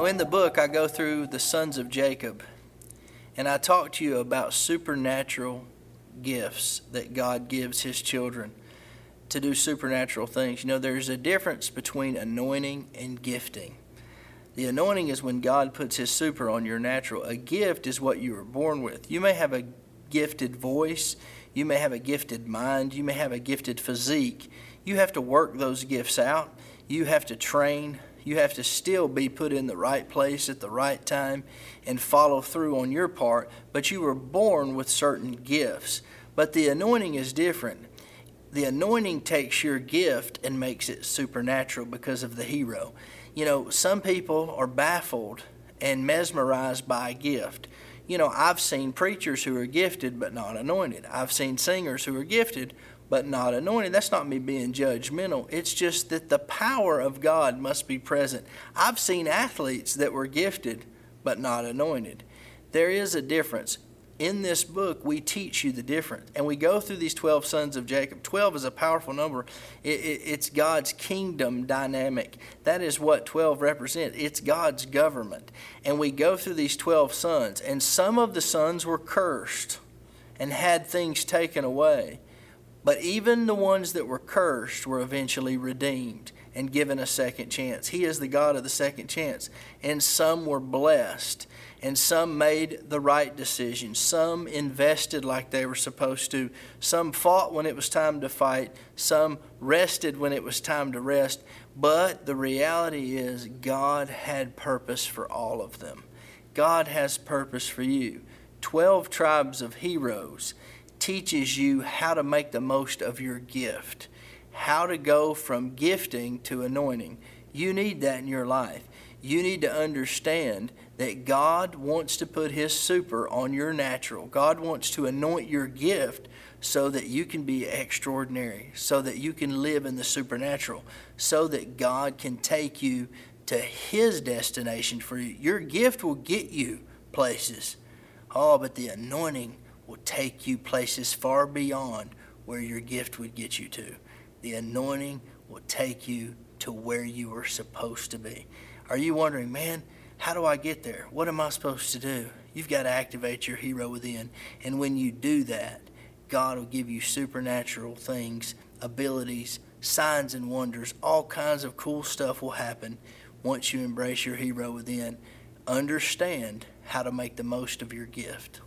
know, in the book, I go through the sons of Jacob, and I talk to you about supernatural gifts that God gives his children to do supernatural things. You know, there's a difference between anointing and gifting. The anointing is when God puts his super on your natural. A gift is what you were born with. You may have a gifted voice, you may have a gifted mind, you may have a gifted physique. You have to work those gifts out. You have to train. You have to still be put in the right place at the right time and follow through on your part, but you were born with certain gifts. But the anointing is different. The anointing takes your gift and makes it supernatural because of the hero. You know, some people are baffled and mesmerized by a gift. You know, I've seen preachers who are gifted but not anointed. I've seen singers who are gifted but not anointed. That's not me being judgmental. It's just that the power of God must be present. I've seen athletes that were gifted but not anointed. There is a difference in this book, we teach you the difference. And we go through these 12 sons of Jacob. 12 is a powerful number, it, it, it's God's kingdom dynamic. That is what 12 represents. It's God's government. And we go through these 12 sons, and some of the sons were cursed and had things taken away. But even the ones that were cursed were eventually redeemed and given a second chance. He is the God of the second chance. And some were blessed and some made the right decision. Some invested like they were supposed to. Some fought when it was time to fight. Some rested when it was time to rest. But the reality is, God had purpose for all of them. God has purpose for you. Twelve tribes of heroes teaches you how to make the most of your gift, how to go from gifting to anointing. You need that in your life. You need to understand that God wants to put His super on your natural. God wants to anoint your gift so that you can be extraordinary, so that you can live in the supernatural, so that God can take you to His destination for you. Your gift will get you places. Oh, but the anointing will take you places far beyond where your gift would get you to. The anointing will take you to where you are supposed to be. Are you wondering, man, how do I get there? What am I supposed to do? You've got to activate your hero within. And when you do that, God will give you supernatural things, abilities, signs and wonders. All kinds of cool stuff will happen once you embrace your hero within. Understand how to make the most of your gift.